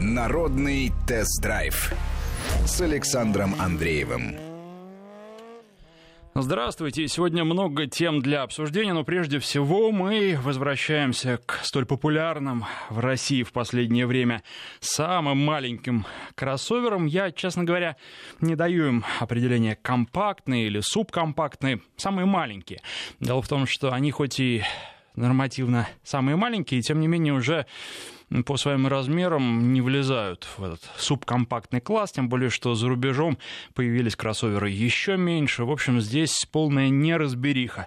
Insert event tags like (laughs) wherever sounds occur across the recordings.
Народный тест-драйв с Александром Андреевым. Здравствуйте. Сегодня много тем для обсуждения, но прежде всего мы возвращаемся к столь популярным в России в последнее время самым маленьким кроссоверам. Я, честно говоря, не даю им определения компактные или субкомпактные, самые маленькие. Дело в том, что они хоть и нормативно самые маленькие, тем не менее уже по своим размерам не влезают в этот субкомпактный класс, тем более, что за рубежом появились кроссоверы еще меньше. В общем, здесь полная неразбериха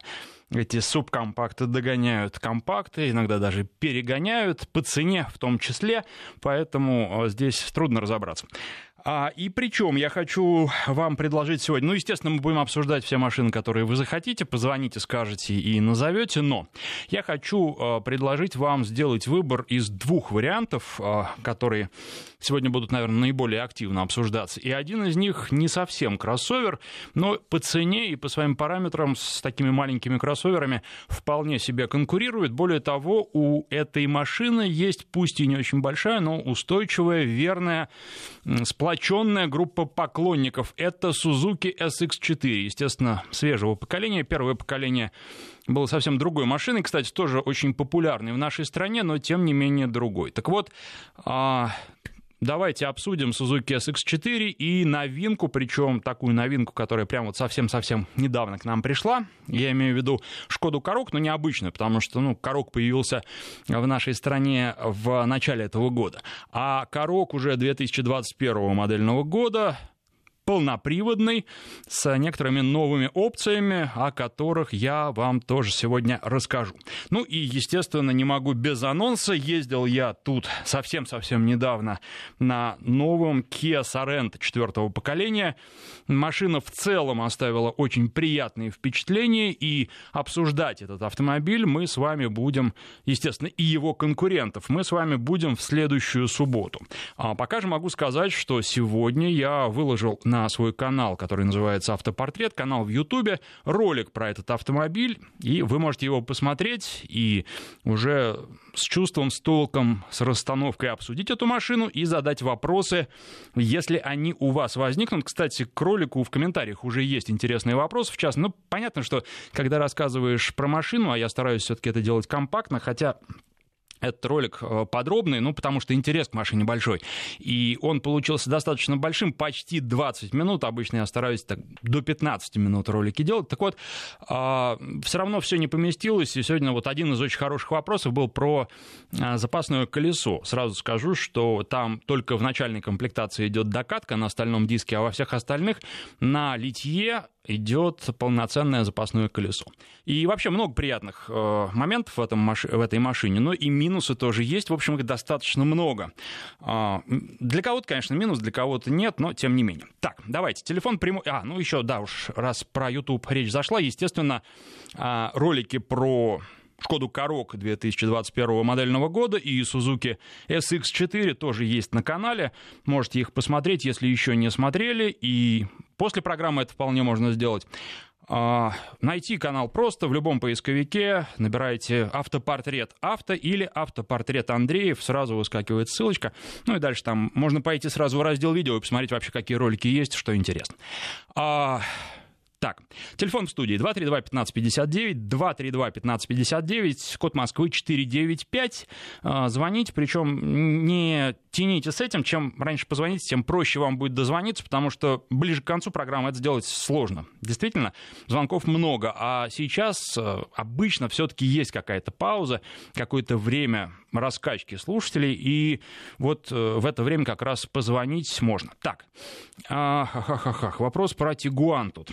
эти субкомпакты догоняют компакты, иногда даже перегоняют по цене в том числе, поэтому э, здесь трудно разобраться. А, и причем я хочу вам предложить сегодня, ну, естественно, мы будем обсуждать все машины, которые вы захотите, позвоните, скажете и назовете, но я хочу а, предложить вам сделать выбор из двух вариантов, а, которые сегодня будут, наверное, наиболее активно обсуждаться. И один из них не совсем кроссовер, но по цене и по своим параметрам с такими маленькими кроссоверами вполне себе конкурирует. Более того, у этой машины есть, пусть и не очень большая, но устойчивая, верная, сплоченная группа поклонников. Это Suzuki SX4, естественно, свежего поколения. Первое поколение было совсем другой машиной, кстати, тоже очень популярной в нашей стране, но тем не менее другой. Так вот, а, Давайте обсудим Suzuki SX4 и новинку, причем такую новинку, которая прям вот совсем-совсем недавно к нам пришла. Я имею в виду Шкоду Корок, но необычную, потому что ну, Корок появился в нашей стране в начале этого года. А Корок уже 2021 модельного года полноприводный, с некоторыми новыми опциями, о которых я вам тоже сегодня расскажу. Ну и, естественно, не могу без анонса. Ездил я тут совсем-совсем недавно на новом Kia Sorento четвертого поколения. Машина в целом оставила очень приятные впечатления, и обсуждать этот автомобиль мы с вами будем, естественно, и его конкурентов, мы с вами будем в следующую субботу. А пока же могу сказать, что сегодня я выложил на на свой канал, который называется «Автопортрет», канал в Ютубе, ролик про этот автомобиль, и вы можете его посмотреть и уже с чувством, с толком, с расстановкой обсудить эту машину и задать вопросы, если они у вас возникнут. Кстати, к ролику в комментариях уже есть интересные вопросы. В частности, ну, понятно, что когда рассказываешь про машину, а я стараюсь все-таки это делать компактно, хотя этот ролик э, подробный, ну, потому что интерес к машине большой. И он получился достаточно большим, почти 20 минут. Обычно я стараюсь так до 15 минут ролики делать. Так вот, а, все равно все не поместилось. И сегодня вот один из очень хороших вопросов был про а, запасное колесо. Сразу скажу, что там только в начальной комплектации идет докатка на остальном диске, а во всех остальных на литье идет полноценное запасное колесо. И вообще много приятных э, моментов в, этом, в этой машине, но и минусы тоже есть. В общем, их достаточно много. Э, для кого-то, конечно, минус, для кого-то нет, но тем не менее. Так, давайте, телефон прямой... А, ну еще, да уж, раз про YouTube речь зашла, естественно, э, ролики про Шкоду Корок 2021 модельного года и Suzuki SX4 тоже есть на канале. Можете их посмотреть, если еще не смотрели. И после программы это вполне можно сделать. А, найти канал просто в любом поисковике, набираете автопортрет авто или автопортрет Андреев, сразу выскакивает ссылочка. Ну и дальше там можно пойти сразу в раздел видео и посмотреть вообще, какие ролики есть, что интересно. Так, телефон в студии 232-1559, 232-1559, код Москвы 495. А, звоните, причем не тяните с этим, чем раньше позвоните, тем проще вам будет дозвониться, потому что ближе к концу программы это сделать сложно. Действительно, звонков много, а сейчас а, обычно все-таки есть какая-то пауза, какое-то время раскачки слушателей, и вот э, в это время как раз позвонить можно. Так, а, ха-ха-ха, вопрос про Тигуан тут.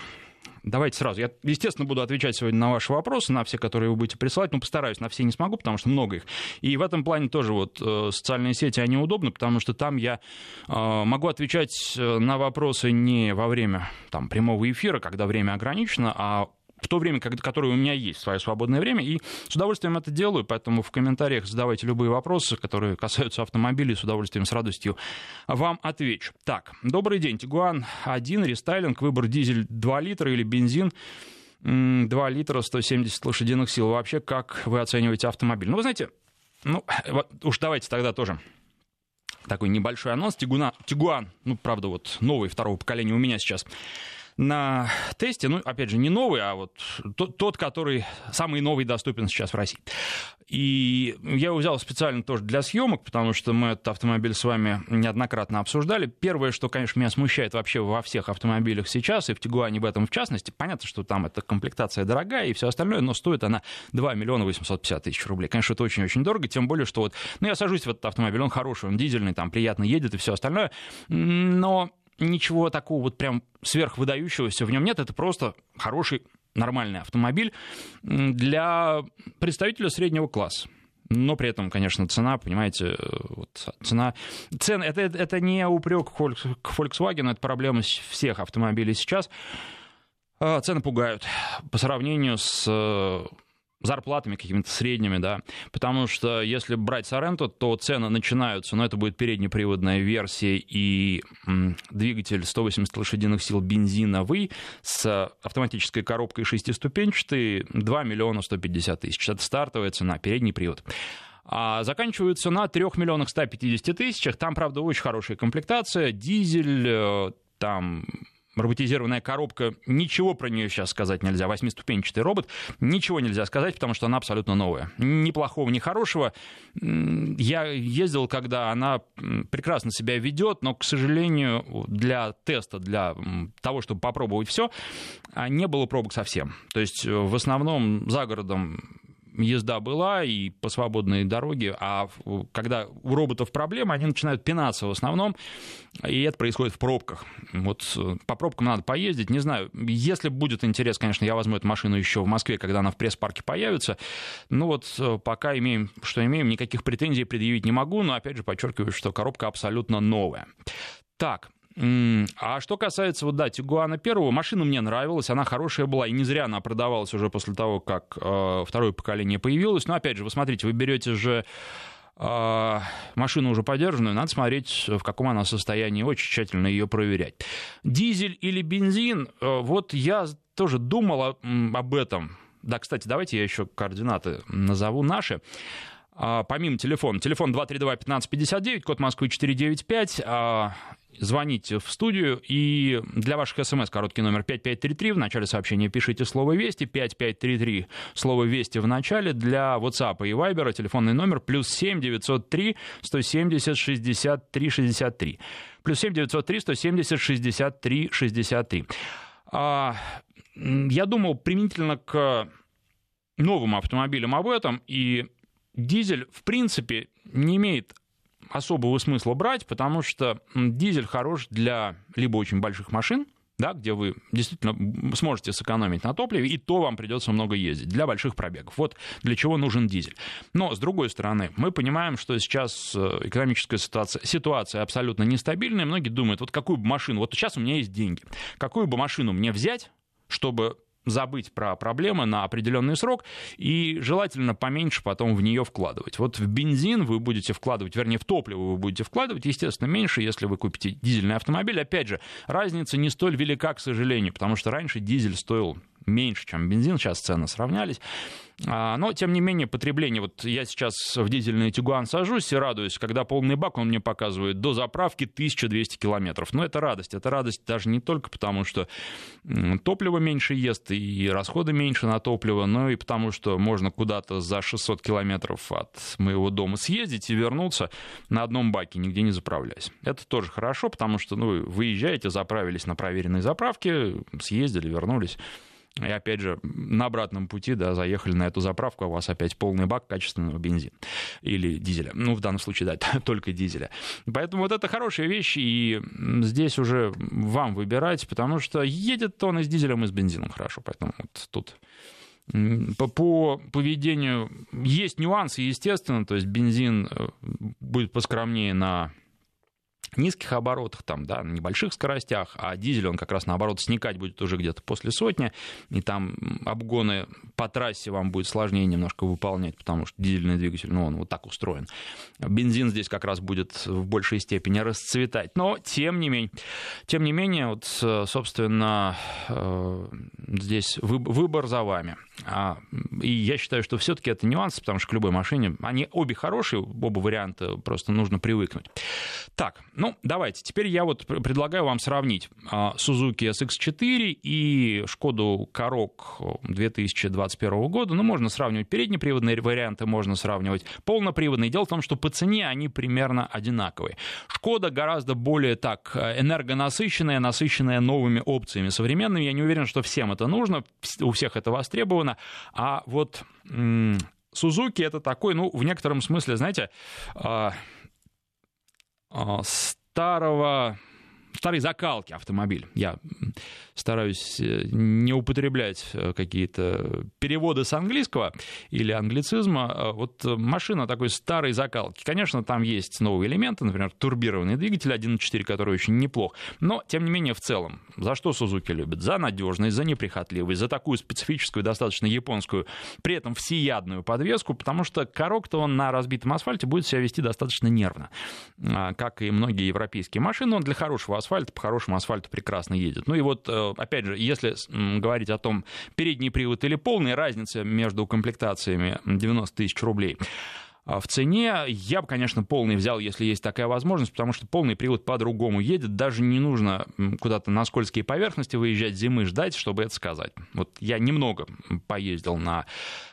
Давайте сразу. Я, естественно, буду отвечать сегодня на ваши вопросы, на все, которые вы будете присылать, но постараюсь, на все не смогу, потому что много их. И в этом плане тоже вот э, социальные сети, они удобны, потому что там я э, могу отвечать э, на вопросы не во время там, прямого эфира, когда время ограничено, а в то время, которое у меня есть, свое свободное время, и с удовольствием это делаю, поэтому в комментариях задавайте любые вопросы, которые касаются автомобилей, с удовольствием, с радостью вам отвечу. Так, добрый день, Тигуан 1, рестайлинг, выбор дизель 2 литра или бензин 2 литра, 170 лошадиных сил. Вообще, как вы оцениваете автомобиль? Ну, вы знаете, ну, (laughs) вот уж давайте тогда тоже такой небольшой анонс. Тигуна, Тигуан, ну, правда, вот новый, второго поколения у меня сейчас на тесте, ну, опять же, не новый, а вот тот, который самый новый доступен сейчас в России. И я его взял специально тоже для съемок, потому что мы этот автомобиль с вами неоднократно обсуждали. Первое, что, конечно, меня смущает вообще во всех автомобилях сейчас, и в Тигуане в этом в частности, понятно, что там эта комплектация дорогая и все остальное, но стоит она 2 миллиона 850 тысяч рублей. Конечно, это очень-очень дорого, тем более, что вот, ну, я сажусь в этот автомобиль, он хороший, он дизельный, там приятно едет и все остальное, но ничего такого вот прям сверхвыдающегося в нем нет, это просто хороший нормальный автомобиль для представителя среднего класса. Но при этом, конечно, цена, понимаете, вот цена... Цена, это, это не упрек к Volkswagen, это проблема всех автомобилей сейчас. А, цены пугают по сравнению с зарплатами какими-то средними, да, потому что если брать Соренто, то цены начинаются, но это будет переднеприводная версия и двигатель 180 лошадиных сил бензиновый с автоматической коробкой шестиступенчатой 2 миллиона 150 тысяч. Это стартовая цена, передний привод а заканчиваются на 3 миллионах 150 тысячах. Там, правда, очень хорошая комплектация, дизель, э, там роботизированная коробка, ничего про нее сейчас сказать нельзя. Восьмиступенчатый робот, ничего нельзя сказать, потому что она абсолютно новая. Ни плохого, ни хорошего. Я ездил, когда она прекрасно себя ведет, но, к сожалению, для теста, для того, чтобы попробовать все, а, не было пробок совсем. То есть э, в основном за городом езда была и по свободной дороге, а когда у роботов проблемы, они начинают пинаться в основном, и это происходит в пробках. Вот э, по пробкам надо поездить, не знаю, если будет интерес, конечно, я возьму эту машину еще в Москве, когда она в пресс-парке появится, ну вот э, пока имеем, что имеем, никаких претензий предъявить не могу, но опять же подчеркиваю, что коробка абсолютно новая. Так, а что касается, вот да, Тигуана первого, машина мне нравилась, она хорошая была, и не зря она продавалась уже после того, как э, второе поколение появилось. Но опять же, вы смотрите, вы берете же э, машину уже подержанную, надо смотреть, в каком она состоянии, очень тщательно ее проверять. Дизель или бензин, э, вот я тоже думал об этом. Да, кстати, давайте я еще координаты назову наши. А, помимо телефона, телефон 232-1559, код Москвы 495, звоните в студию, и для ваших смс короткий номер 5533, в начале сообщения пишите слово «Вести», 5533, слово «Вести» в начале, для WhatsApp и Viber. Телефонный номер плюс 7 903 170 63 63, плюс 7 903 170 63 63. Я думал применительно к новым автомобилям об этом, и дизель, в принципе, не имеет особого смысла брать, потому что дизель хорош для либо очень больших машин, да, где вы действительно сможете сэкономить на топливе, и то вам придется много ездить для больших пробегов. Вот для чего нужен дизель. Но, с другой стороны, мы понимаем, что сейчас э, экономическая ситуация, ситуация абсолютно нестабильная. Многие думают, вот какую бы машину, вот сейчас у меня есть деньги, какую бы машину мне взять, чтобы забыть про проблемы на определенный срок и желательно поменьше потом в нее вкладывать. Вот в бензин вы будете вкладывать, вернее, в топливо вы будете вкладывать, естественно, меньше, если вы купите дизельный автомобиль. Опять же, разница не столь велика, к сожалению, потому что раньше дизель стоил меньше, чем бензин, сейчас цены сравнялись. А, но, тем не менее, потребление... Вот я сейчас в дизельный Тигуан сажусь и радуюсь, когда полный бак, он мне показывает до заправки 1200 километров. Но это радость. Это радость даже не только потому, что топливо меньше ест и расходы меньше на топливо, но и потому, что можно куда-то за 600 километров от моего дома съездить и вернуться на одном баке, нигде не заправляясь. Это тоже хорошо, потому что ну, выезжаете, заправились на проверенной заправке, съездили, вернулись. И опять же, на обратном пути, да, заехали на эту заправку, а у вас опять полный бак качественного бензина или дизеля. Ну, в данном случае, да, (laughs) только дизеля. Поэтому вот это хорошая вещь, и здесь уже вам выбирать, потому что едет он и с дизелем, и с бензином хорошо. Поэтому вот тут по, по поведению есть нюансы, естественно, то есть бензин э, будет поскромнее на низких оборотах, там, да, на небольших скоростях, а дизель, он как раз наоборот сникать будет уже где-то после сотни, и там обгоны по трассе вам будет сложнее немножко выполнять, потому что дизельный двигатель, ну, он вот так устроен. Бензин здесь как раз будет в большей степени расцветать. Но, тем не менее, тем не менее, вот, собственно, э, здесь выбор за вами. А, и я считаю, что все-таки это нюанс, потому что к любой машине, они обе хорошие, оба варианта, просто нужно привыкнуть. Так, ну, давайте, теперь я вот предлагаю вам сравнить а, Suzuki SX4 и Шкоду Корок 2021 года. Ну, можно сравнивать переднеприводные варианты, можно сравнивать полноприводные. Дело в том, что по цене они примерно одинаковые. Шкода гораздо более так энергонасыщенная, насыщенная новыми опциями современными. Я не уверен, что всем это нужно, у всех это востребовано. А вот Сузуки это такой, ну, в некотором смысле, знаете, а, старого старой закалки автомобиль. Я стараюсь э, не употреблять э, какие-то переводы с английского или англицизма. А вот машина такой старой закалки. Конечно, там есть новые элементы, например, турбированный двигатель 1.4, который очень неплох. Но, тем не менее, в целом, за что Сузуки любят? За надежность, за неприхотливость, за такую специфическую, достаточно японскую, при этом всеядную подвеску, потому что корок-то он на разбитом асфальте будет себя вести достаточно нервно. А, как и многие европейские машины, он для хорошего асфальта, по хорошему асфальту прекрасно едет. Ну и вот э, опять же, если говорить о том, передний привод или полный, разница между комплектациями 90 тысяч рублей. А в цене я бы, конечно, полный взял, если есть такая возможность, потому что полный привод по-другому едет. Даже не нужно куда-то на скользкие поверхности выезжать зимы ждать, чтобы это сказать. Вот я немного поездил на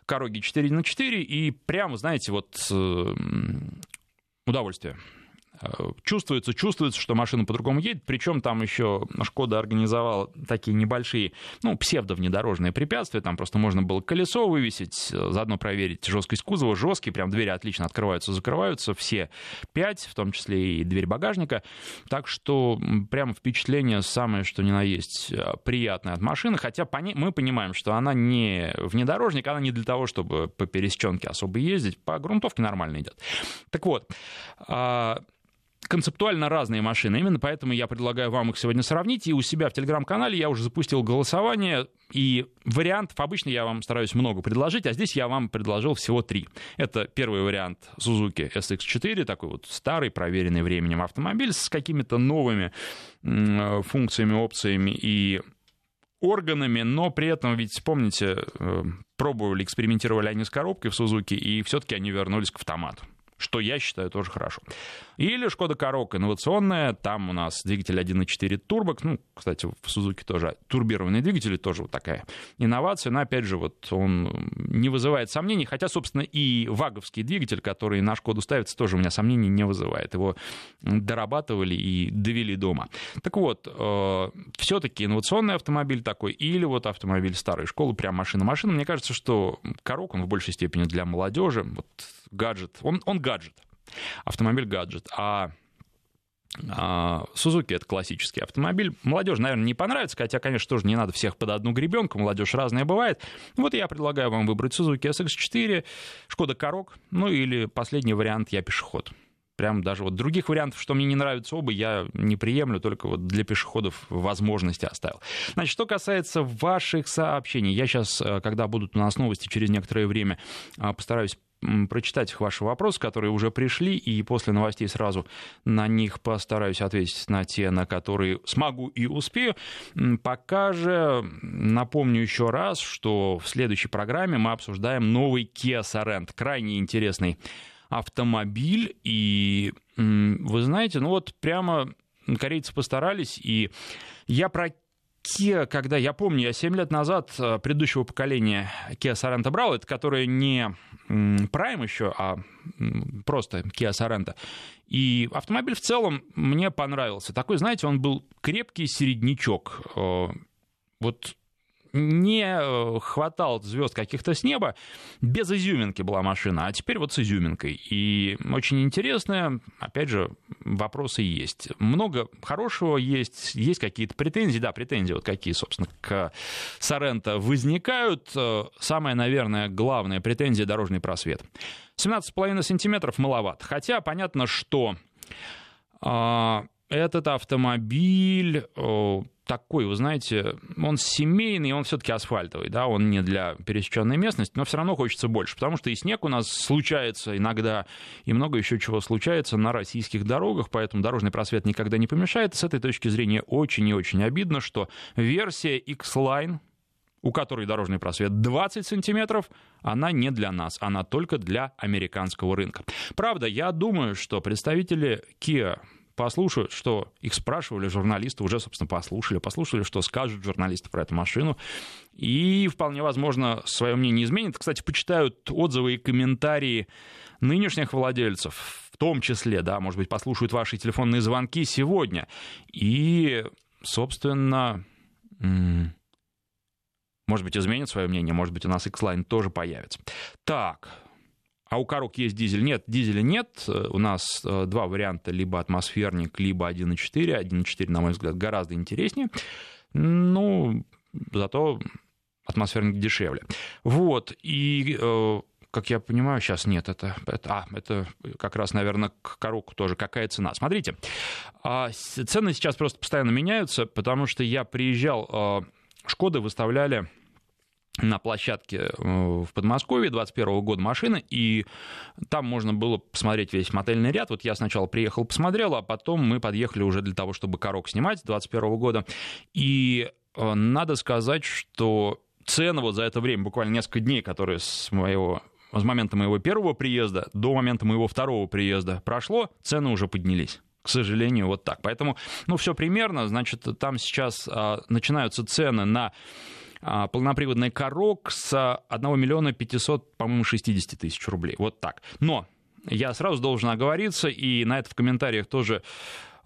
Короге 4 на 4 и прямо, знаете, вот э, удовольствие чувствуется, чувствуется, что машина по-другому едет, причем там еще Шкода организовала такие небольшие, ну, псевдо-внедорожные препятствия, там просто можно было колесо вывесить, заодно проверить жесткость кузова, жесткие, прям двери отлично открываются, закрываются, все пять, в том числе и дверь багажника, так что прям впечатление самое, что ни на есть, э, приятное от машины, хотя мы понимаем, что она не внедорожник, она не для того, чтобы по пересеченке особо ездить, по грунтовке нормально идет. Так вот, а, концептуально разные машины. Именно поэтому я предлагаю вам их сегодня сравнить. И у себя в телеграм-канале я уже запустил голосование. И вариантов обычно я вам стараюсь много предложить, а здесь я вам предложил всего три. Это первый вариант Suzuki SX4, такой вот старый, проверенный временем автомобиль с какими-то новыми функциями, опциями и органами, но при этом, ведь помните, э, пробовали, экспериментировали они с коробкой в Suzuki, и все-таки они вернулись к автомату что я считаю тоже хорошо. Или Шкода Корок инновационная, там у нас двигатель 1.4 турбок, ну, кстати, в Сузуке тоже турбированные двигатели, тоже вот такая инновация, но опять же, вот он не вызывает сомнений, хотя, собственно, и ваговский двигатель, который на Шкоду ставится, тоже у меня сомнений не вызывает. Его дорабатывали и довели дома. Так вот, э, все-таки инновационный автомобиль такой, или вот автомобиль старой школы, прям машина-машина, мне кажется, что Корок, он в большей степени для молодежи, вот гаджет, он, он гаджет, автомобиль гаджет, а Сузуки это классический автомобиль. Молодежь, наверное, не понравится, хотя, конечно, тоже не надо всех под одну гребенку, молодежь разная бывает. Вот я предлагаю вам выбрать Suzuki SX4, Шкода Корок, ну или последний вариант я пешеход. Прям даже вот других вариантов, что мне не нравятся оба, я не приемлю, только вот для пешеходов возможности оставил. Значит, что касается ваших сообщений, я сейчас, э, когда будут у нас новости через некоторое время, э, постараюсь прочитать ваши вопросы, которые уже пришли, и после новостей сразу на них постараюсь ответить на те, на которые смогу и успею. Пока же напомню еще раз, что в следующей программе мы обсуждаем новый Kia Sorento. Крайне интересный автомобиль, и вы знаете, ну вот прямо корейцы постарались, и я про Kia, когда, я помню, я 7 лет назад э, предыдущего поколения Kia Sorento брал, это который не Prime еще, а просто Kia Sorento. И автомобиль в целом мне понравился. Такой, знаете, он был крепкий середнячок. Э, вот не э, хватало звезд каких-то с неба, без изюминки была машина, а теперь вот с изюминкой. И очень интересная, опять же, вопросы есть. Много хорошего есть, есть какие-то претензии, да, претензии вот какие, собственно, к Соренто возникают. Э, самая, наверное, главная претензия – дорожный просвет. 17,5 сантиметров маловат. Хотя понятно, что А, этот автомобиль такой, вы знаете, он семейный, он все-таки асфальтовый, да, он не для пересеченной местности, но все равно хочется больше, потому что и снег у нас случается иногда, и много еще чего случается на российских дорогах, поэтому дорожный просвет никогда не помешает. С этой точки зрения очень и очень обидно, что версия X-Line, у которой дорожный просвет 20 сантиметров, она не для нас, она только для американского рынка. Правда, я думаю, что представители Kia послушают, что их спрашивали журналисты, уже, собственно, послушали, послушали, что скажут журналисты про эту машину, и вполне возможно свое мнение изменят. Кстати, почитают отзывы и комментарии нынешних владельцев, в том числе, да, может быть, послушают ваши телефонные звонки сегодня, и, собственно, может быть, изменят свое мнение, может быть, у нас X-Line тоже появится. Так, а у корок есть дизель? Нет, дизеля нет. У нас э, два варианта, либо атмосферник, либо 1.4. 1.4, на мой взгляд, гораздо интереснее. Ну, зато атмосферник дешевле. Вот, и э, как я понимаю, сейчас нет, это, это, а, это как раз, наверное, к коробку тоже. Какая цена? Смотрите, а, цены сейчас просто постоянно меняются, потому что я приезжал, э, Шкоды выставляли на площадке э, в Подмосковье 21 года машины, и там можно было посмотреть весь мотельный ряд. Вот я сначала приехал, посмотрел, а потом мы подъехали уже для того, чтобы корок снимать 21 года. И э, надо сказать, что цены вот за это время, буквально несколько дней, которые с моего с момента моего первого приезда до момента моего второго приезда прошло, цены уже поднялись к сожалению, вот так. Поэтому, ну, все примерно, значит, там сейчас а, начинаются цены на полноприводный корок с 1 миллиона 500, по-моему, 60 тысяч рублей. Вот так. Но я сразу должен оговориться, и на это в комментариях тоже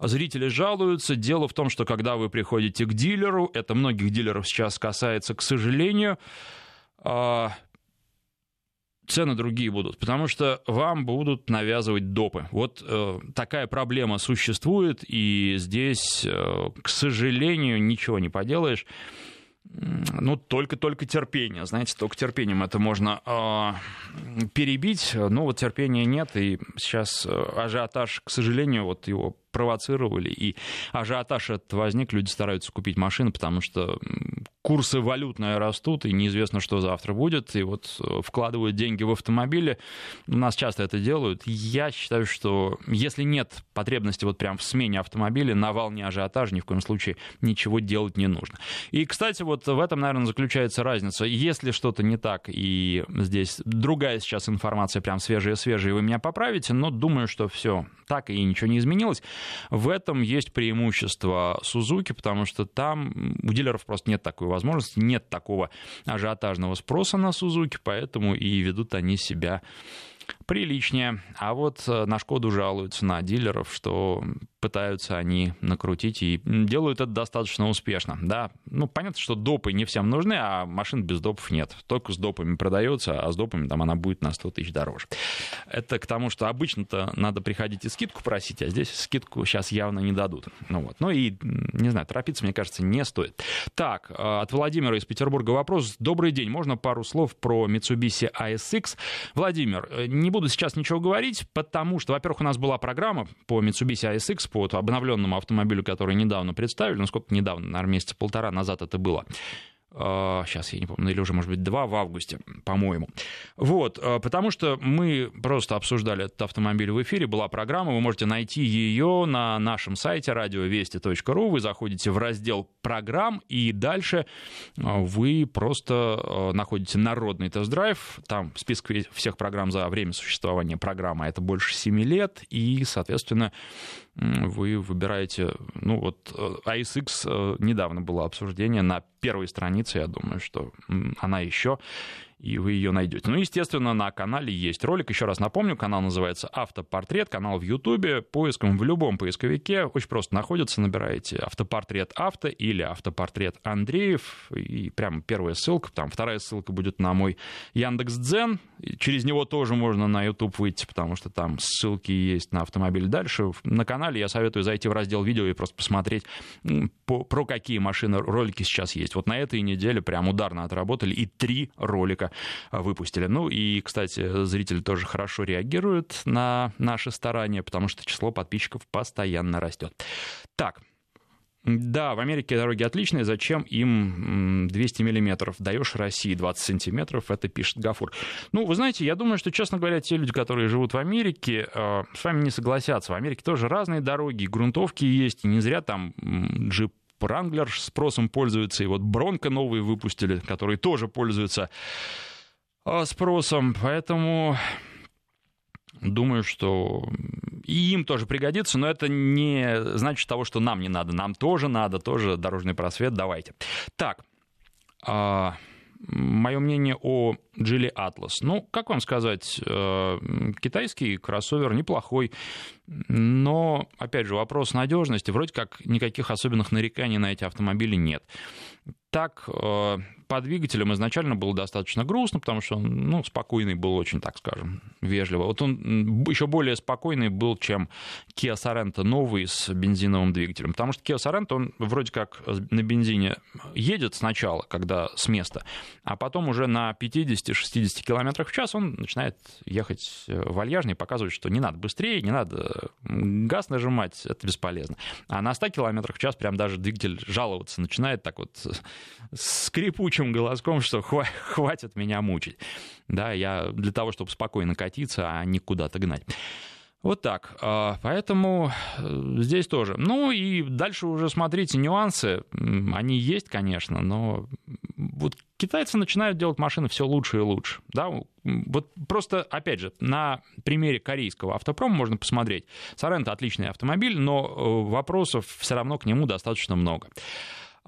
зрители жалуются. Дело в том, что когда вы приходите к дилеру, это многих дилеров сейчас касается, к сожалению, а, цены другие будут, потому что вам будут навязывать допы. Вот э, такая проблема существует, и здесь, э, к сожалению, ничего не поделаешь ну, только-только терпение. Знаете, только терпением это можно э, перебить. Но вот терпения нет, и сейчас э, ажиотаж, к сожалению, вот его провоцировали, и ажиотаж этот возник, люди стараются купить машины, потому что курсы валютные растут, и неизвестно, что завтра будет, и вот э, вкладывают деньги в автомобили. У нас часто это делают. Я считаю, что если нет потребности вот прям в смене автомобиля, на волне ажиотажа ни в коем случае ничего делать не нужно. И, кстати, вот в этом, наверное, заключается разница. Если что-то не так, и здесь другая сейчас информация, прям свежая-свежая, вы меня поправите, но думаю, что все так и ничего не изменилось. В этом есть преимущество Сузуки, потому что там у дилеров просто нет такой возможности, нет такого ажиотажного спроса на Сузуки, поэтому и ведут они себя приличнее. А вот э, на Шкоду жалуются на дилеров, что пытаются они накрутить и делают это достаточно успешно. Да, ну понятно, что допы не всем нужны, а машин без допов нет. Только с допами продается, а с допами там она будет на 100 тысяч дороже. Это к тому, что обычно-то надо приходить и скидку просить, а здесь скидку сейчас явно не дадут. Ну вот. Ну и, не знаю, торопиться, мне кажется, не стоит. Так, э, от Владимира из Петербурга вопрос. Добрый день, можно пару слов про Mitsubishi ASX? Владимир, э, не буду сейчас ничего говорить, потому что, во-первых, у нас была программа по Mitsubishi ASX, по обновленному автомобилю, который недавно представили, ну сколько недавно, наверное, месяца полтора назад это было сейчас а, я не помню, или уже, может быть, два в августе, по-моему. Вот, а, потому что мы просто обсуждали этот автомобиль в эфире, была программа, вы можете найти ее на нашем сайте радиовести.ру, вы заходите в раздел программ, и дальше а, вы просто находите народный тест-драйв, там список всех программ за время существования программы, это больше 7 лет, и, соответственно, вы выбираете, ну вот ASX э, э, недавно было обсуждение на первой странице, я думаю, что она еще и вы ее найдете. Ну, естественно, на канале есть ролик. Еще раз напомню, канал называется «Автопортрет», канал в Ютубе. Поиском в любом поисковике очень просто находится. Набираете «Автопортрет авто» или «Автопортрет Андреев». И прямо первая ссылка, там вторая ссылка будет на мой Яндекс.Дзен. Через него тоже можно на YouTube выйти, потому что там ссылки есть на автомобиль дальше. На канале я советую зайти в раздел видео и просто посмотреть, про какие машины ролики сейчас есть. Вот на этой неделе прям ударно отработали, и три ролика выпустили. Ну и, кстати, зрители тоже хорошо реагируют на наши старания, потому что число подписчиков постоянно растет. Так, да, в Америке дороги отличные, зачем им 200 миллиметров? Даешь России 20 сантиметров, это пишет Гафур. Ну, вы знаете, я думаю, что, честно говоря, те люди, которые живут в Америке, э, с вами не согласятся. В Америке тоже разные дороги, грунтовки есть, и не зря там джип Wrangler спросом пользуется, и вот Бронко новые выпустили, которые тоже пользуются э, спросом, поэтому думаю, что и им тоже пригодится, но это не значит того, что нам не надо. Нам тоже надо, тоже дорожный просвет, давайте. Так, а, мое мнение о Geely Atlas. Ну, как вам сказать, э, китайский кроссовер неплохой, но, опять же, вопрос надежности. Вроде как никаких особенных нареканий на эти автомобили нет. Так, э, по двигателям изначально было достаточно грустно, потому что он ну, спокойный был очень, так скажем, вежливо. Вот он еще более спокойный был, чем Kia Sorento новый с бензиновым двигателем. Потому что Kia Sorento, он вроде как на бензине едет сначала, когда с места, а потом уже на 50-60 км в час он начинает ехать э, вальяжно и показывать, что не надо быстрее, не надо газ нажимать, это бесполезно. А на 100 км в час прям даже двигатель жаловаться начинает так вот скрипуче скрипучим голоском, что (laughs) хватит меня мучить. Да, я для того, чтобы спокойно катиться, а не куда-то гнать. Вот так. А, поэтому э, здесь тоже. Ну и дальше уже смотрите нюансы. Они есть, конечно, но вот китайцы начинают делать машины все лучше и лучше. Да? Вот просто, опять же, на примере корейского автопрома можно посмотреть. Соренто отличный автомобиль, но э, вопросов все равно к нему достаточно много.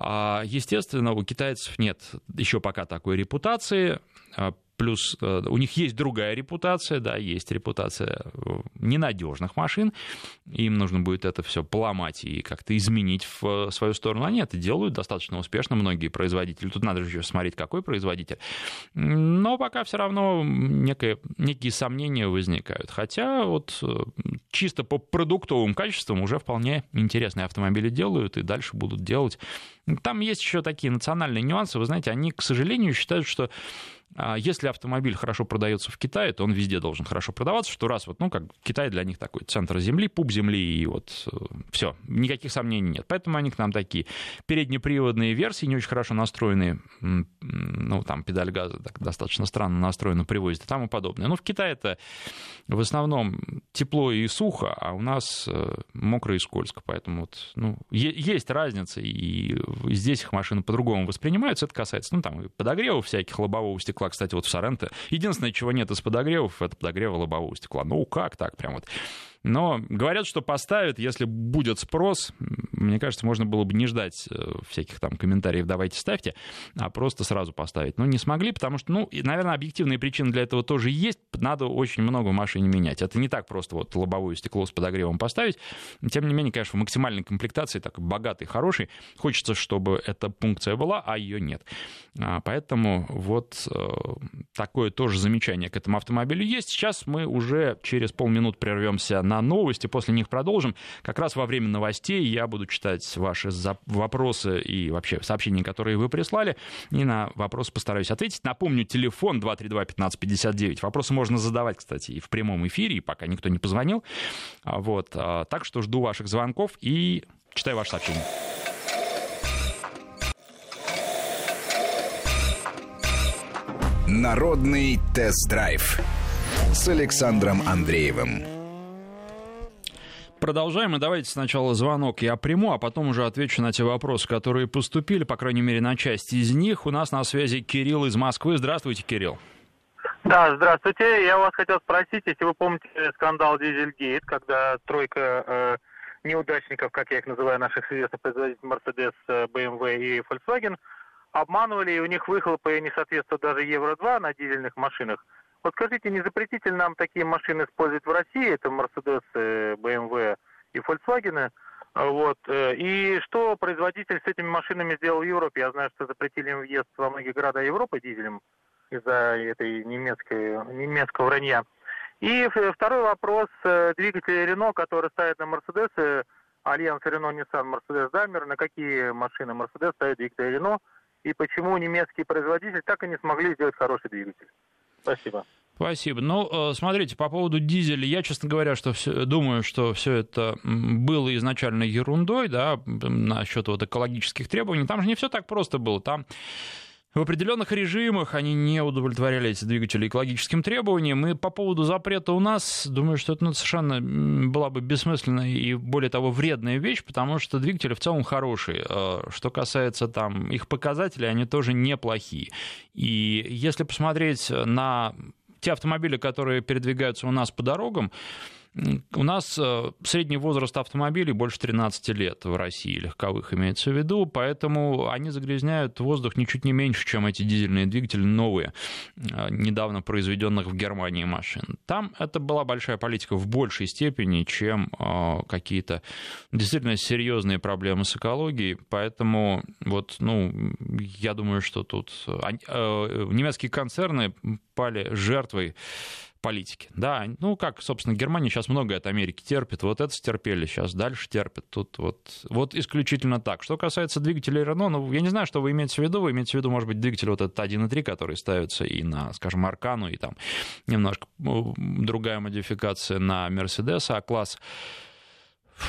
А, естественно, у китайцев нет еще пока такой репутации. А, плюс э, у них есть другая репутация, да, есть репутация э, ненадежных машин, им нужно будет это все поломать и как-то изменить в э, свою сторону. Они это делают достаточно успешно, многие производители. Тут надо же еще смотреть, какой производитель. Но пока все равно некое, некие сомнения возникают. Хотя вот чисто по продуктовым качествам уже вполне интересные автомобили делают и дальше будут делать. Там есть еще такие национальные нюансы. Вы знаете, они, к сожалению, считают, что а если автомобиль хорошо продается в Китае, то он везде должен хорошо продаваться, что раз вот, ну, как Китай для них такой центр земли, пуп земли, и вот э, все, никаких сомнений нет. Поэтому они к нам такие переднеприводные версии, не очень хорошо настроенные, ну, там педаль газа так, достаточно странно настроена, привозят и тому подобное. Но в Китае это в основном тепло и сухо, а у нас э, мокро и скользко, поэтому вот, ну, есть разница, и здесь их машины по-другому воспринимаются, это касается, ну, там, и подогрева всяких лобового стекла, кстати, вот в Соренто. Единственное, чего нет из подогревов, это подогрева лобового стекла. Ну, как так прям вот? Но говорят, что поставят, если будет спрос. Мне кажется, можно было бы не ждать э, всяких там комментариев «давайте ставьте», а просто сразу поставить. Но не смогли, потому что, ну, наверное, объективные причины для этого тоже есть. Надо очень много в машине менять. Это не так просто вот лобовое стекло с подогревом поставить. Тем не менее, конечно, в максимальной комплектации, так богатый, хороший, хочется, чтобы эта функция была, а ее нет. А, поэтому вот э, такое тоже замечание к этому автомобилю есть. Сейчас мы уже через полминут прервемся на новости, после них продолжим. Как раз во время новостей я буду читать ваши вопросы и вообще сообщения, которые вы прислали, и на вопросы постараюсь ответить. Напомню, телефон 232-1559. Вопросы можно задавать, кстати, и в прямом эфире, и пока никто не позвонил. А, вот. А, так что жду ваших звонков и читаю ваши сообщения. Народный тест-драйв с Александром Андреевым. Продолжаем, и давайте сначала звонок я приму, а потом уже отвечу на те вопросы, которые поступили, по крайней мере, на часть из них. У нас на связи Кирилл из Москвы. Здравствуйте, Кирилл. Да, здравствуйте. Я вас хотел спросить, если вы помните скандал Дизельгейт, когда тройка э, неудачников, как я их называю, наших известных производителей Mercedes, BMW и Volkswagen, обманывали, и у них выхлопы не соответствуют даже Евро-2 на дизельных машинах. Вот скажите, не запретите нам такие машины использовать в России, это Mercedes, BMW и Volkswagen, вот. Э, и что производитель с этими машинами сделал в Европе? Я знаю, что запретили им въезд во многие города Европы дизелем из-за этой немецкой, немецкого вранья. И второй вопрос. Э, двигатели Renault, которые ставят на Mercedes, Альянс Renault, Nissan, Mercedes, Daimler, на какие машины Mercedes ставят двигатели Renault? и почему немецкие производители так и не смогли сделать хороший двигатель. Спасибо. Спасибо. Ну, э, смотрите, по поводу дизеля, я, честно говоря, что все, думаю, что все это было изначально ерундой, да, насчет вот экологических требований. Там же не все так просто было. Там в определенных режимах они не удовлетворяли эти двигатели экологическим требованиям. И по поводу запрета у нас, думаю, что это ну, совершенно была бы бессмысленная и, более того, вредная вещь, потому что двигатели в целом хорошие. Э, что касается там их показателей, они тоже неплохие. И если посмотреть на те автомобили, которые передвигаются у нас по дорогам, у нас э, средний возраст автомобилей больше 13 лет в России, легковых имеется в виду, поэтому они загрязняют воздух ничуть не меньше, чем эти дизельные двигатели новые, э, недавно произведенных в Германии машин. Там это была большая политика в большей степени, чем э, какие-то действительно серьезные проблемы с экологией, поэтому вот, ну, я думаю, что тут немецкие концерны пали жертвой политики. Да, ну как, собственно, Германия сейчас многое от Америки терпит, вот это стерпели, сейчас дальше терпит. Тут вот, вот исключительно так. Что касается двигателей Renault, ну, я не знаю, что вы имеете в виду. Вы имеете в виду, может быть, двигатель вот этот 1.3, который ставится и на, скажем, Аркану, и там немножко другая модификация на Mercedes А-класс.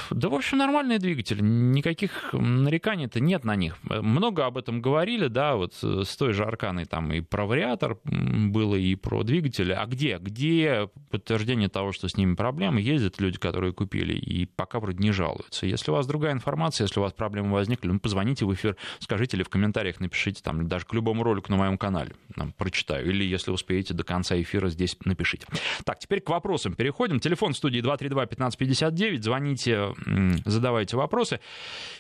Да, в общем, нормальные двигатели, никаких нареканий-то нет на них. Много об этом говорили, да, вот с той же Арканой там и про вариатор было, и про двигатели. А где? Где подтверждение того, что с ними проблемы? Ездят люди, которые купили, и пока вроде не жалуются. Если у вас другая информация, если у вас проблемы возникли, ну, позвоните в эфир, скажите или в комментариях напишите, там, даже к любому ролику на моем канале, там, прочитаю. Или, если успеете, до конца эфира здесь напишите. Так, теперь к вопросам переходим. Телефон в студии 232-1559, звоните задавайте вопросы.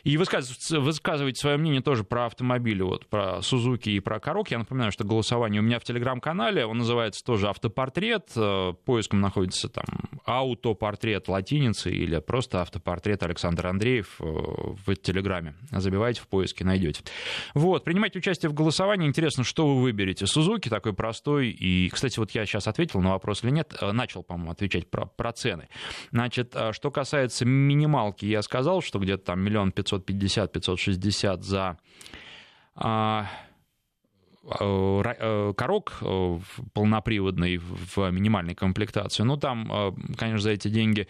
И высказывайте, высказывайте свое мнение тоже про автомобили, вот, про Сузуки и про Корок. Я напоминаю, что голосование у меня в Телеграм-канале, он называется тоже «Автопортрет». Э, поиском находится там «Аутопортрет» латиницы или просто «Автопортрет Александр Андреев» э, в Телеграме. Забивайте в поиске, найдете. Вот, принимайте участие в голосовании. Интересно, что вы выберете. Сузуки такой простой. И, кстати, вот я сейчас ответил на вопрос или нет. Э, начал, по-моему, отвечать про, про цены. Значит, что касается минималки я сказал, что где-то там миллион пятьсот пятьдесят, пятьсот шестьдесят за а, а, э, корок э, полноприводный в минимальной комплектации. Ну, там, э, конечно, за эти деньги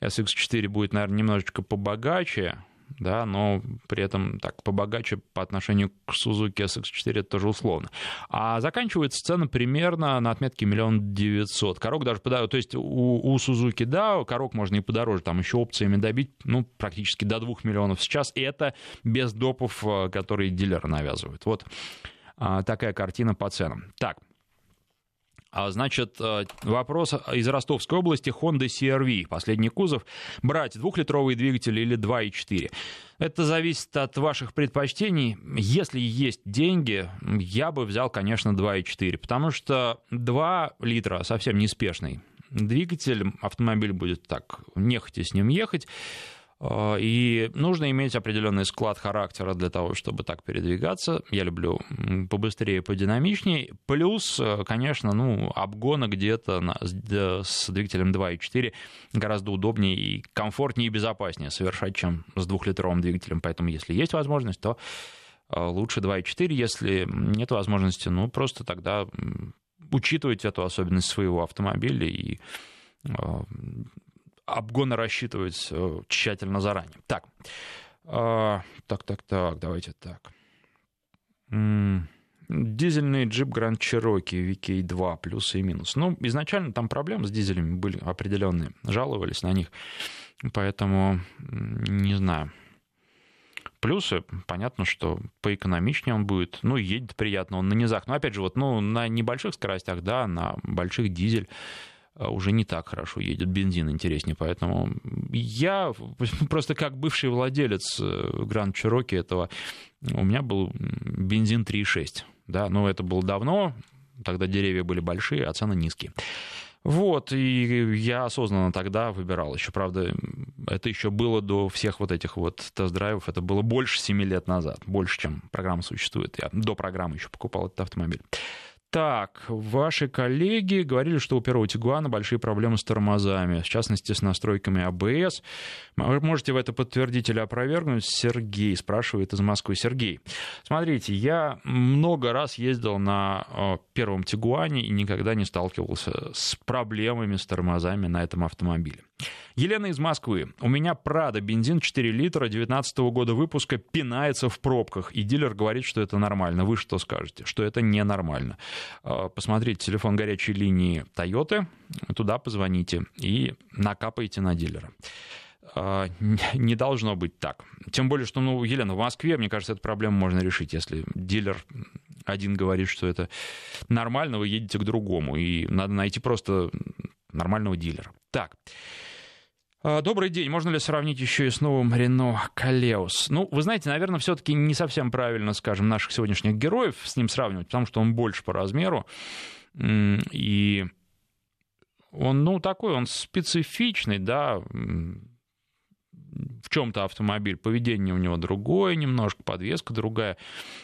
SX4 будет, наверное, немножечко побогаче, да, но при этом так побогаче по отношению к Suzuki SX4 это тоже условно. А заканчивается цена примерно на отметке миллион девятьсот. Корок даже подороже, то есть у, у Suzuki, да, корок можно и подороже, там еще опциями добить, ну, практически до двух миллионов сейчас, и это без допов, э, которые дилеры навязывают. Вот а, такая картина по ценам. Так, значит, э, вопрос из Ростовской области Honda CRV. Последний кузов. Брать двухлитровый двигатель или 2,4? Это зависит от ваших предпочтений. Если есть деньги, я бы взял, конечно, 2,4, потому что 2 литра совсем неспешный двигатель, автомобиль будет так нехотя с ним ехать. А, и нужно иметь определенный склад характера для того, чтобы так передвигаться. Я люблю побыстрее, подинамичнее. Плюс, э, конечно, ну, обгона где-то на, с двигателем 2.4 гораздо удобнее и комфортнее и безопаснее совершать, чем с двухлитровым двигателем. Поэтому, если есть возможность, то э, лучше 2.4. Если нет возможности, ну, просто тогда учитывать эту особенность своего автомобиля и э, обгоны рассчитывать тщательно заранее. Так, а, так, так, так, давайте так. Дизельный джип Grand Cherokee VK2, плюсы и минусы. Ну, изначально там проблемы с дизелями были определенные, жаловались на них, поэтому не знаю. Плюсы, понятно, что поэкономичнее он будет, ну, едет приятно, он на низах. Но, опять же, вот, ну, на небольших скоростях, да, на больших дизель уже не так хорошо едет, бензин интереснее, поэтому я (laughs) просто как бывший владелец Гранд э, Чироки этого, у меня был бензин 3,6, да, но это было давно, тогда деревья были большие, а цены низкие. Вот, и я осознанно тогда выбирал. Еще, правда, это еще было до всех вот этих вот тест-драйвов. Это было больше 7 лет назад. Больше, чем программа существует. Я до программы еще покупал этот автомобиль. Так, ваши коллеги говорили, что у первого Тигуана большие проблемы с тормозами, в частности, с настройками АБС. Можете в это подтвердить или опровергнуть? Сергей спрашивает из Москвы. Сергей, смотрите, я много раз ездил на э, первом Тигуане и никогда не сталкивался с проблемами с тормозами на этом автомобиле. Елена из Москвы. У меня Прада, бензин 4 литра 19 года выпуска, пинается в пробках. И дилер говорит, что это нормально. Вы что скажете? Что это ненормально. А, посмотрите телефон горячей линии Toyota, туда позвоните и накапайте на дилера а, не должно быть так. Тем более, что, ну, Елена, в Москве, мне кажется, эту проблему можно решить. Если дилер один говорит, что это нормально, вы едете к другому. И надо найти просто нормального дилера. Так. А, добрый день. Можно ли сравнить еще и с новым Рено Калеус? Ну, вы знаете, наверное, все-таки не совсем правильно, скажем, наших сегодняшних героев с ним сравнивать, потому что он больше по размеру. И он, ну, такой, он специфичный, да, в чем-то автомобиль, поведение у него другое, немножко подвеска другая.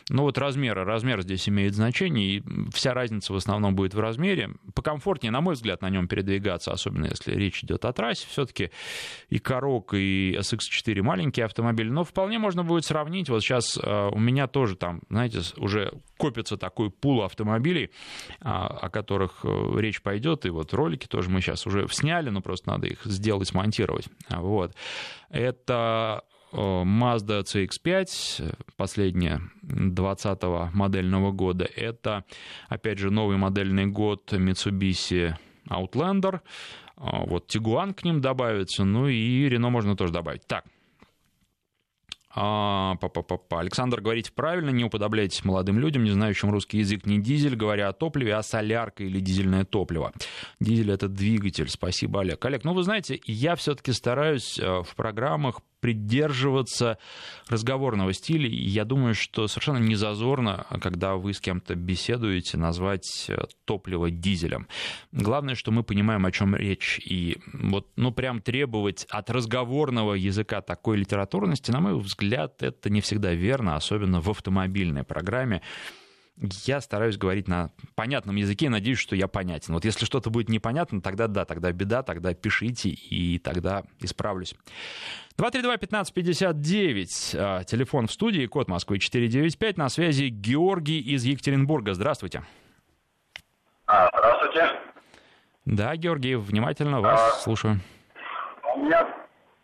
Но вот размеры, размер здесь имеет значение, и вся разница в основном будет в размере. Покомфортнее, на мой взгляд, на нем передвигаться, особенно если речь идет о трассе. Все-таки и Корок, и SX4 маленькие автомобили, но вполне можно будет сравнить. Вот сейчас э, у меня тоже там, знаете, уже копится такой пул автомобилей, а, о которых э, речь пойдет, и вот ролики тоже мы сейчас уже сняли, но просто надо их сделать, смонтировать. Вот. Это Mazda CX-5, последняя 20 модельного года. Это, опять же, новый модельный год Mitsubishi Outlander. Вот Tiguan к ним добавится, ну и Renault можно тоже добавить. Так, а, па -па -па Александр, говорите правильно, не уподобляйтесь молодым людям, не знающим русский язык, не дизель, говоря о топливе, а солярка или дизельное топливо. Дизель — это двигатель. Спасибо, Олег. Олег, ну вы знаете, я все-таки стараюсь э, в программах придерживаться разговорного стиля. Я думаю, что совершенно не зазорно, когда вы с кем-то беседуете, назвать э, топливо дизелем. Главное, что мы понимаем, о чем речь. И вот, ну, прям требовать от разговорного языка такой литературности, на мой взгляд, это не всегда верно, особенно в автомобильной программе я стараюсь говорить на понятном языке надеюсь, что я понятен. Вот если что-то будет непонятно, тогда да, тогда беда, тогда пишите, и тогда исправлюсь. 232-1559, а, телефон в студии, код Москвы 495, на связи Георгий из Екатеринбурга. Здравствуйте. А, здравствуйте. Да, Георгий, внимательно вас а, слушаю. У меня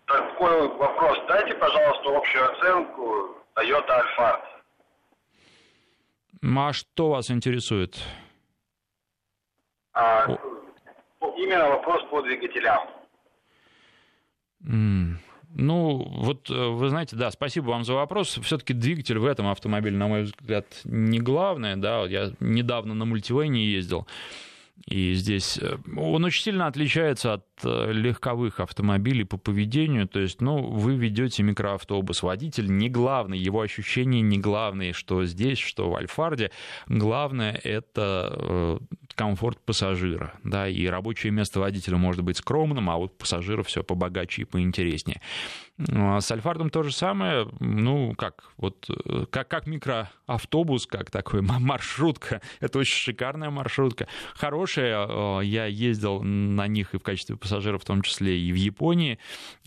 такой вопрос. Дайте, пожалуйста, общую оценку Toyota Alphard. А что вас интересует? А, именно вопрос по двигателям. Mm. Ну, вот э, вы знаете, да, спасибо вам за вопрос. Все-таки двигатель в этом автомобиле, на мой взгляд, не главное. Да, я недавно на мультивейне ездил. И здесь э, он очень сильно отличается от э, легковых автомобилей по поведению. То есть, ну, вы ведете микроавтобус, водитель не главный, его ощущения не главные, что здесь, что в Альфарде. Главное — это э, комфорт пассажира. Да, и рабочее место водителя может быть скромным, а вот пассажира все побогаче и поинтереснее. А с Альфардом то же самое, ну, как, вот, э, как, как микроавтобус, как такой маршрутка. (laughs) Это очень шикарная маршрутка. Хорошая, э, я ездил на них и в качестве пассажира, в том числе и в Японии,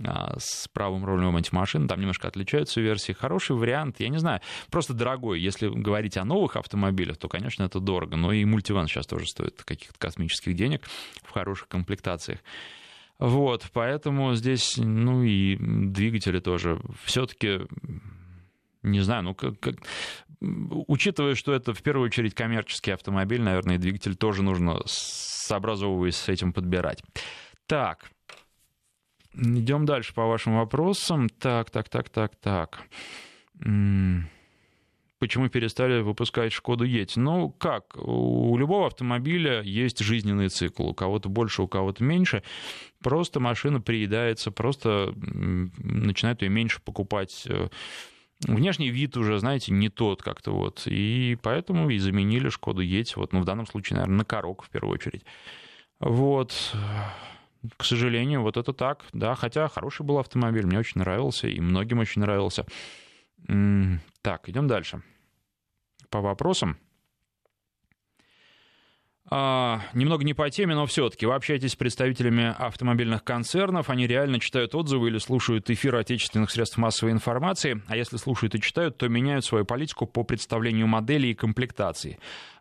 а, с правым рулем антимашин. Там немножко отличаются версии. Хороший вариант, я не знаю, просто дорогой. Если говорить о новых автомобилях, то, конечно, это дорого. Но и мультиван сейчас тоже стоит каких-то космических денег в хороших комплектациях. Вот, поэтому здесь, ну и двигатели тоже. Все-таки, не знаю, ну как, как, учитывая, что это в первую очередь коммерческий автомобиль, наверное, двигатель тоже нужно, сообразовываясь с этим, подбирать. Так, идем дальше по вашим вопросам. Так, так, так, так, так почему перестали выпускать Шкоду Ети? Ну, как? У любого автомобиля есть жизненный цикл. У кого-то больше, у кого-то меньше. Просто машина приедается, просто начинают ее меньше покупать. Внешний вид уже, знаете, не тот как-то вот. И поэтому и заменили Шкоду Ети. Вот, ну, в данном случае, наверное, на Корок в первую очередь. Вот. К сожалению, вот это так. Да, хотя хороший был автомобиль, мне очень нравился, и многим очень нравился. Так, идем дальше. По вопросам. А, немного не по теме, но все-таки вы общаетесь с представителями автомобильных концернов, они реально читают отзывы или слушают эфир отечественных средств массовой информации, а если слушают и читают, то меняют свою политику по представлению моделей и комплектации.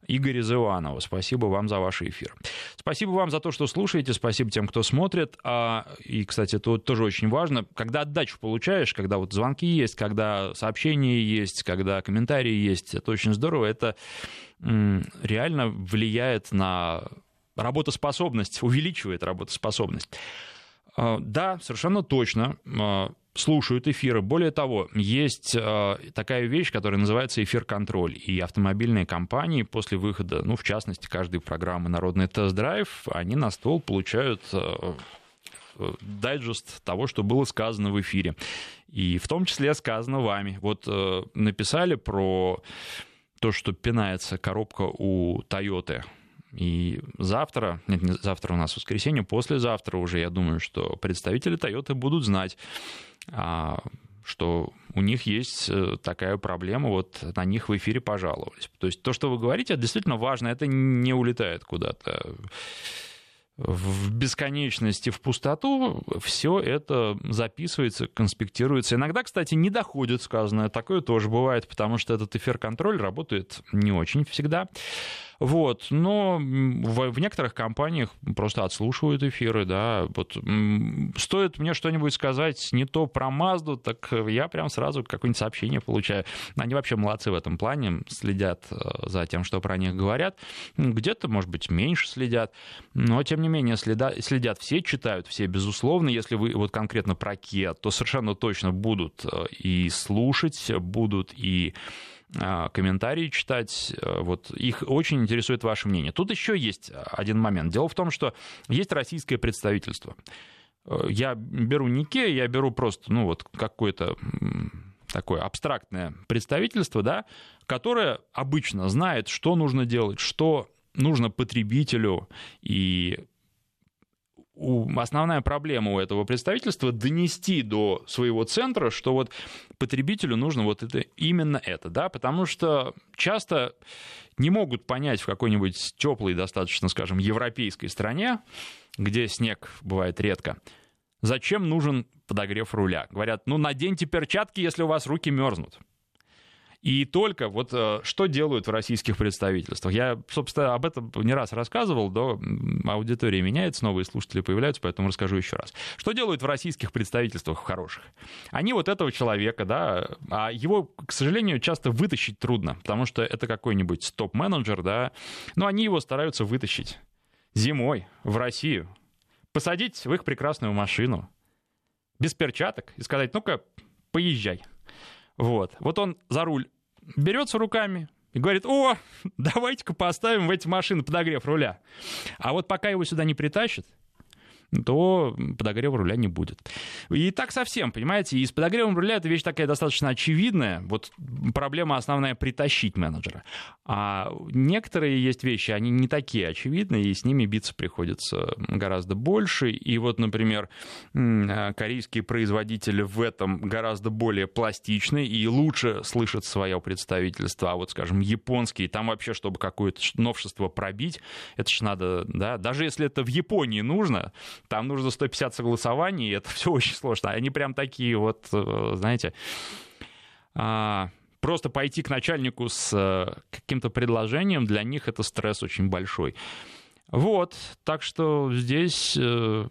Игорь из спасибо вам за ваш эфир. Спасибо вам за то, что слушаете, спасибо тем, кто смотрит. А, и, кстати, это тоже очень важно, когда отдачу получаешь, когда вот звонки есть, когда сообщения есть, когда комментарии есть, это очень здорово, это реально влияет на работоспособность, увеличивает работоспособность. А, да, совершенно точно а, слушают эфиры. Более того, есть а, такая вещь, которая называется эфир-контроль. И автомобильные компании после выхода, ну, в частности, каждой программы «Народный тест-драйв», они на стол получают дайджест того, что было сказано в эфире. И в том числе сказано вами. Вот э, написали про то, что пинается коробка у Toyota. И завтра, нет, не завтра у нас воскресенье, послезавтра уже, я думаю, что представители Toyota будут знать, а, что у них есть э, такая проблема, вот на них в эфире пожаловались. То есть то, что вы говорите, действительно важно, это не улетает куда-то в бесконечности, в пустоту, все это записывается, конспектируется. Иногда, кстати, не доходит сказанное. Такое тоже бывает, потому что этот эфир-контроль работает не очень всегда. Вот, но в, в некоторых компаниях просто отслушивают эфиры, да. Вот стоит мне что-нибудь сказать не то про Мазду, так я прям сразу какое-нибудь сообщение получаю. Они вообще молодцы в этом плане, следят э, за тем, что про них говорят. Где-то, может быть, меньше следят, но тем не менее следа, следят все, читают все, безусловно. Если вы вот конкретно про Kia, то совершенно точно будут э, и слушать, будут и комментарии читать. Э, вот их очень интересует ваше мнение. Тут еще есть один момент. Дело в том, что есть российское представительство. Э, я беру не Ке, я беру просто, ну вот, какое-то такое абстрактное представительство, да, которое обычно знает, что нужно делать, что нужно потребителю, и основная проблема у этого представительства донести до своего центра, что вот потребителю нужно вот это, именно это, да, потому что часто не могут понять в какой-нибудь теплой, достаточно, скажем, европейской стране, где снег бывает редко, зачем нужен подогрев руля. Говорят, ну наденьте перчатки, если у вас руки мерзнут. И только вот э, что делают в российских представительствах. Я, собственно, об этом не раз рассказывал, но аудитория меняется, новые слушатели появляются, поэтому расскажу еще раз. Что делают в российских представительствах хороших? Они вот этого человека, да, а его, к сожалению, часто вытащить трудно, потому что это какой-нибудь топ-менеджер, да, но они его стараются вытащить зимой в Россию, посадить в их прекрасную машину, без перчаток и сказать, ну-ка, поезжай. Вот. Вот он за руль берется руками и говорит, о, (laughs) давайте-ка поставим в эти машины подогрев руля. А вот пока его сюда не притащат, то подогрева руля не будет. И так совсем, понимаете, и с подогревом руля это вещь такая достаточно очевидная. Вот проблема основная притащить менеджера. А некоторые есть вещи, они не такие очевидные, и с ними биться приходится гораздо больше. И вот, например, корейские производители в этом гораздо более пластичны и лучше слышат свое представительство. А вот, скажем, японские, там вообще, чтобы какое-то новшество пробить, это же надо, да, даже если это в Японии нужно, там нужно 150 согласований, и это (laughs) все очень сложно. Они прям такие вот, э, знаете, а, просто пойти к начальнику с э, каким-то предложением, для них это стресс очень большой. Вот, так что здесь, э,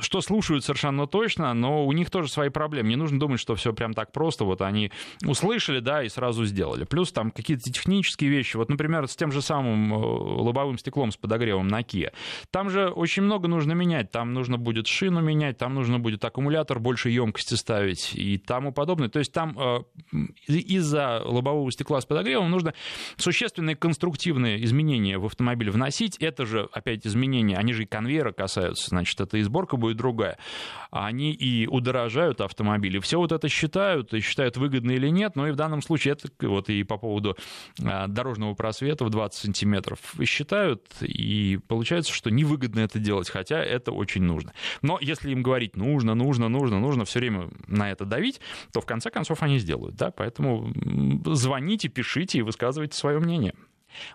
что слушают совершенно точно, но у них тоже свои проблемы. Не нужно думать, что все прям так просто, вот они услышали, да, и сразу сделали. Плюс там какие-то технические вещи, вот, например, с тем же самым э, лобовым стеклом с подогревом на Kia. Там же очень много нужно менять, там нужно будет шину менять, там нужно будет аккумулятор больше емкости ставить и тому подобное. То есть там э, из-за лобового стекла с подогревом нужно существенные конструктивные изменения в автомобиль вносить. Это же опять изменения, они же и конвейера касаются, значит, это и сборка будет другая. Они и удорожают автомобили. Все вот это считают, и считают выгодно или нет, но и в данном случае это вот и по поводу а, дорожного просвета в 20 сантиметров считают, и получается, что невыгодно это делать, хотя это очень нужно. Но если им говорить нужно, нужно, нужно, нужно все время на это давить, то в конце концов они сделают, да, поэтому звоните, пишите и высказывайте свое мнение.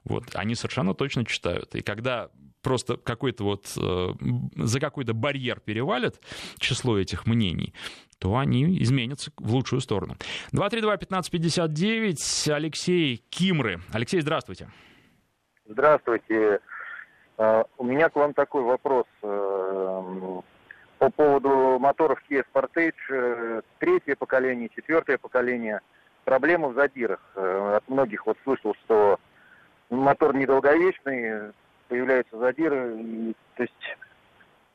Вот, они совершенно точно читают. И когда просто какой-то вот э, за какой-то барьер перевалит число этих мнений, то они изменятся в лучшую сторону. 232-1559, Алексей Кимры. Алексей, здравствуйте. Здравствуйте. Uh, у меня к вам такой вопрос. Uh, по поводу моторов Kia Sportage, uh, третье поколение, четвертое поколение, проблемы в задирах. От многих вот слышал, что мотор недолговечный, появляются задиры, и, то есть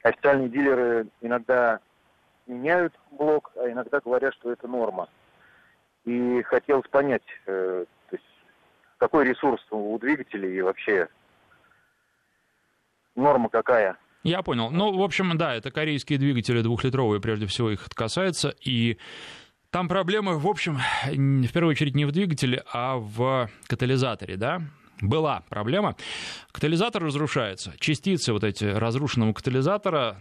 официальные дилеры иногда меняют блок, а иногда говорят, что это норма. И хотелось понять, э, то есть, какой ресурс у двигателей и вообще норма какая. Я понял. Ну, в общем, да, это корейские двигатели двухлитровые, прежде всего их касается, и там проблемы, в общем, в первую очередь не в двигателе, а в катализаторе, да? Была проблема. Катализатор разрушается. Частицы вот эти разрушенного катализатора,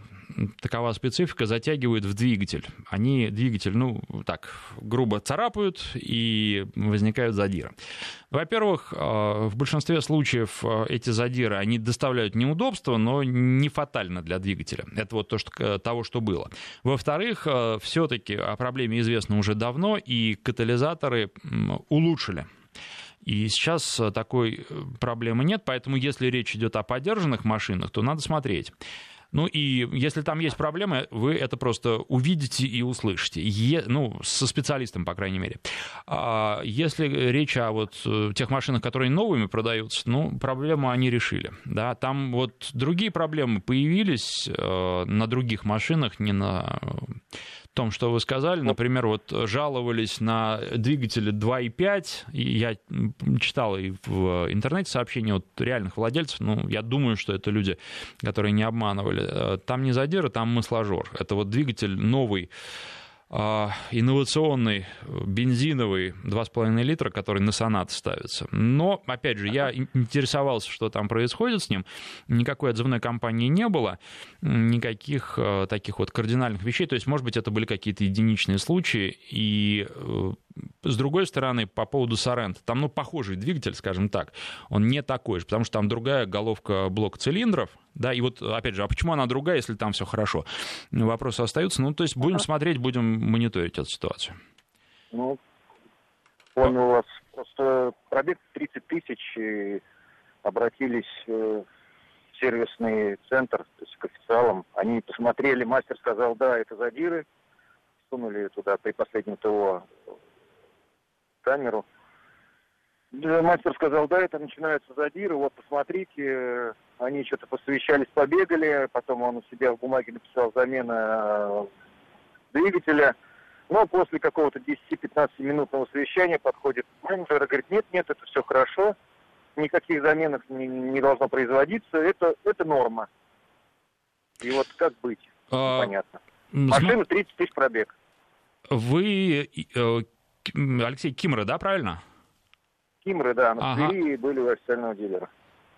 такова специфика, затягивают в двигатель. Они двигатель, ну, так, грубо царапают и возникают задиры. Во-первых, э, в большинстве случаев э, эти задиры, они доставляют неудобства, но не фатально для двигателя. Это вот то, что, э, того, что было. Во-вторых, все-таки о проблеме известно уже давно, и катализаторы улучшили и сейчас э, такой э, проблемы нет, поэтому если речь идет о поддержанных машинах, то надо смотреть. Ну и если там есть проблемы, вы это просто увидите и услышите. Е, ну, со специалистом, по крайней мере. А если речь о вот э, тех машинах, которые новыми продаются, ну, проблему они решили. Да, там вот другие проблемы появились э, на других машинах, не на том, что вы сказали. Например, вот жаловались на двигатели 2.5, и я читал и в интернете сообщения от реальных владельцев, ну, я думаю, что это люди, которые не обманывали. Там не задиры, там масложор. Это вот двигатель новый, инновационный бензиновый 2,5 литра, который на сонат ставится. Но, опять же, я интересовался, что там происходит с ним. Никакой отзывной кампании не было, никаких а, таких вот кардинальных вещей. То есть, может быть, это были какие-то единичные случаи. И э, с другой стороны, по поводу Сорента, там, ну, похожий двигатель, скажем так, он не такой же, потому что там другая головка блока цилиндров, да, и вот, опять же, а почему она другая, если там все хорошо? Вопросы остаются, ну, то есть будем смотреть, будем мониторить эту ситуацию. Ну, понял вас. Просто пробег 30 тысяч, и обратились э, в сервисный центр, то есть к официалам. Они посмотрели, мастер сказал, да, это задиры, сунули туда при последнем ТО камеру. Мастер сказал, да, это начинаются задиры, вот посмотрите, они что-то посовещались, побегали, потом он у себя в бумаге написал замена э, двигателя. Но после какого-то 10-15 минутного совещания подходит менеджер и говорит, нет, нет, это все хорошо, никаких заменок не, не должно производиться, это, это норма. И вот как быть? А... Понятно. Машина 30 тысяч пробег. Вы э, Алексей Кимра, да, правильно? Кимры, да, на ага. Были у официального дилера.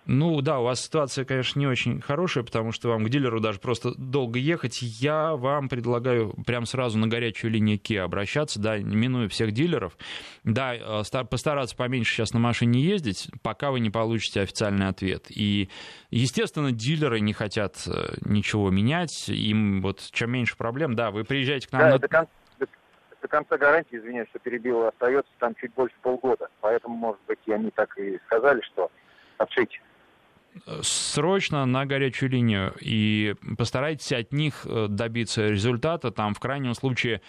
Ну да, у вас ситуация, конечно, не очень хорошая, потому что вам к дилеру даже просто долго ехать. Я вам предлагаю прям сразу на горячую линию Kia обращаться, да, минуя всех дилеров. Да, э, постараться поменьше сейчас на машине ездить, пока вы не получите официальный ответ. И, естественно, дилеры не хотят э, ничего менять, им вот чем меньше проблем, да, вы приезжаете к нам... Да, на... до, кон до конца гарантии, извиняюсь, что перебил, остается там чуть больше полгода. Поэтому, может быть, и они так и сказали, что отшить срочно на горячую линию и постарайтесь от них э, добиться результата. Там в крайнем случае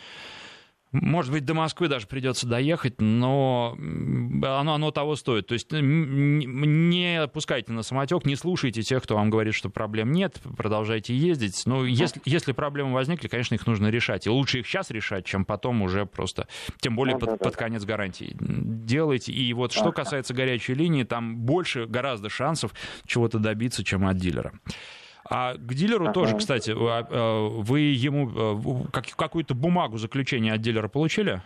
может быть, до Москвы даже придется доехать, но оно, оно того стоит. То есть не пускайте на самотек, не слушайте тех, кто вам говорит, что проблем нет, продолжайте ездить. Но если, если проблемы возникли, конечно, их нужно решать. И лучше их сейчас решать, чем потом уже просто, тем более под, под конец гарантии. Делайте. И вот что касается горячей линии, там больше, гораздо шансов чего-то добиться, чем от дилера. А к дилеру ага. тоже, кстати, а, а, вы ему э, какую-то бумагу заключения от дилера получили?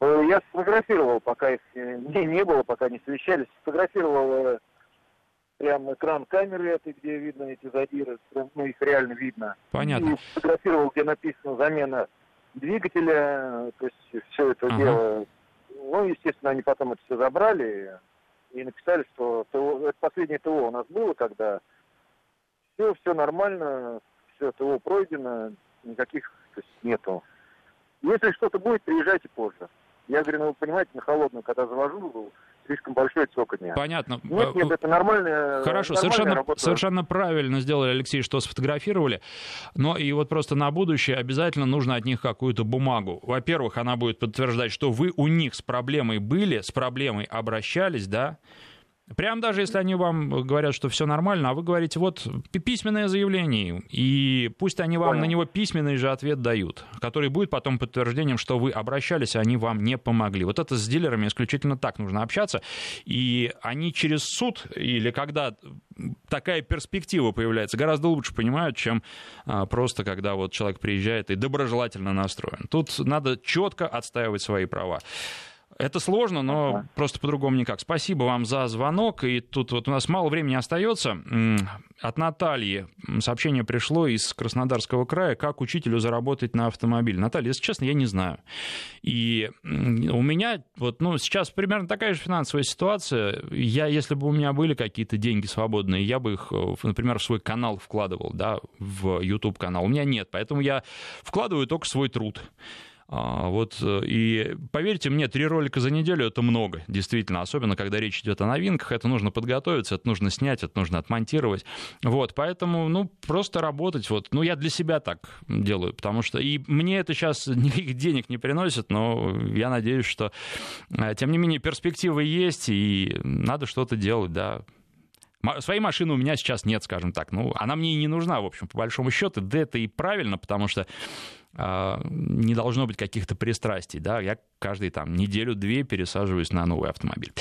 Э, я сфотографировал, пока их не, не было, пока не совещались, сфотографировал э, прям экран камеры этой, где видно эти задиры, ну, их реально видно. Понятно. И сфотографировал, где написано замена двигателя, то есть все это ага. дело. Ну, естественно, они потом это все забрали, и написали, что ТО, это последнее ТО у нас было, когда все, все нормально, все ТО пройдено, никаких то есть, нету. Если что-то будет, приезжайте позже. Я говорю, ну вы понимаете, на холодную, когда завожу, слишком большой цокотня. Понятно. Нет, нет, это нормальная Хорошо, нормальная совершенно, работа. совершенно правильно сделали, Алексей, что сфотографировали. Но и вот просто на будущее обязательно нужно от них какую-то бумагу. Во-первых, она будет подтверждать, что вы у них с проблемой были, с проблемой обращались, да, Прям даже если они вам говорят, что все нормально, а вы говорите, вот пи- письменное заявление, и пусть они вам Понял. на него письменный же ответ дают, который будет потом подтверждением, что вы обращались, а они вам не помогли. Вот это с дилерами исключительно так нужно общаться, и они через суд или когда такая перспектива появляется, гораздо лучше понимают, чем а, просто когда вот человек приезжает и доброжелательно настроен. Тут надо четко отстаивать свои права. Это сложно, но Ага. просто по-другому никак. Спасибо вам за звонок. И тут вот у нас мало времени остается. От Натальи сообщение пришло из Краснодарского края, как учителю заработать на автомобиль. Наталья, если честно, я не знаю. И у меня вот, ну, сейчас примерно такая же финансовая ситуация. Я, если бы у меня были какие-то деньги свободные, я бы их, э, например, в свой канал вкладывал, да, в YouTube канал. У меня нет, поэтому я вкладываю только свой труд. А, Вот, э, и поверьте мне, три ролика за неделю это много, действительно, особенно когда речь идет о новинках, это нужно подготовиться, это нужно снять, это нужно отмонтировать. Вот, поэтому, ну, просто работать, вот, ну, я для себя так делаю, потому что, и мне это сейчас никаких денег не приносит, но я надеюсь, что, э, тем не менее, перспективы есть, и надо что-то делать, да, Своей машины у меня сейчас нет, скажем так. Ну, она мне и не нужна, в общем, по большому счету. Да это и правильно, потому что не должно быть каких-то пристрастий. Да? Я каждые там неделю-две пересаживаюсь на новый автомобиль.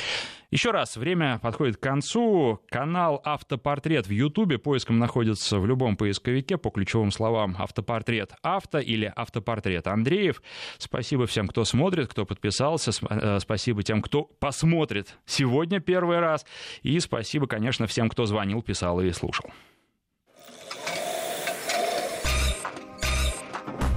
Еще раз, время подходит к концу. Канал «Автопортрет» в Ютубе поиском находится в любом поисковике по ключевым словам «Автопортрет авто» или «Автопортрет Андреев». Спасибо всем, кто смотрит, кто подписался. Э, Спасибо тем, кто посмотрит сегодня первый раз. И спасибо, конечно, всем, кто звонил, писал и слушал.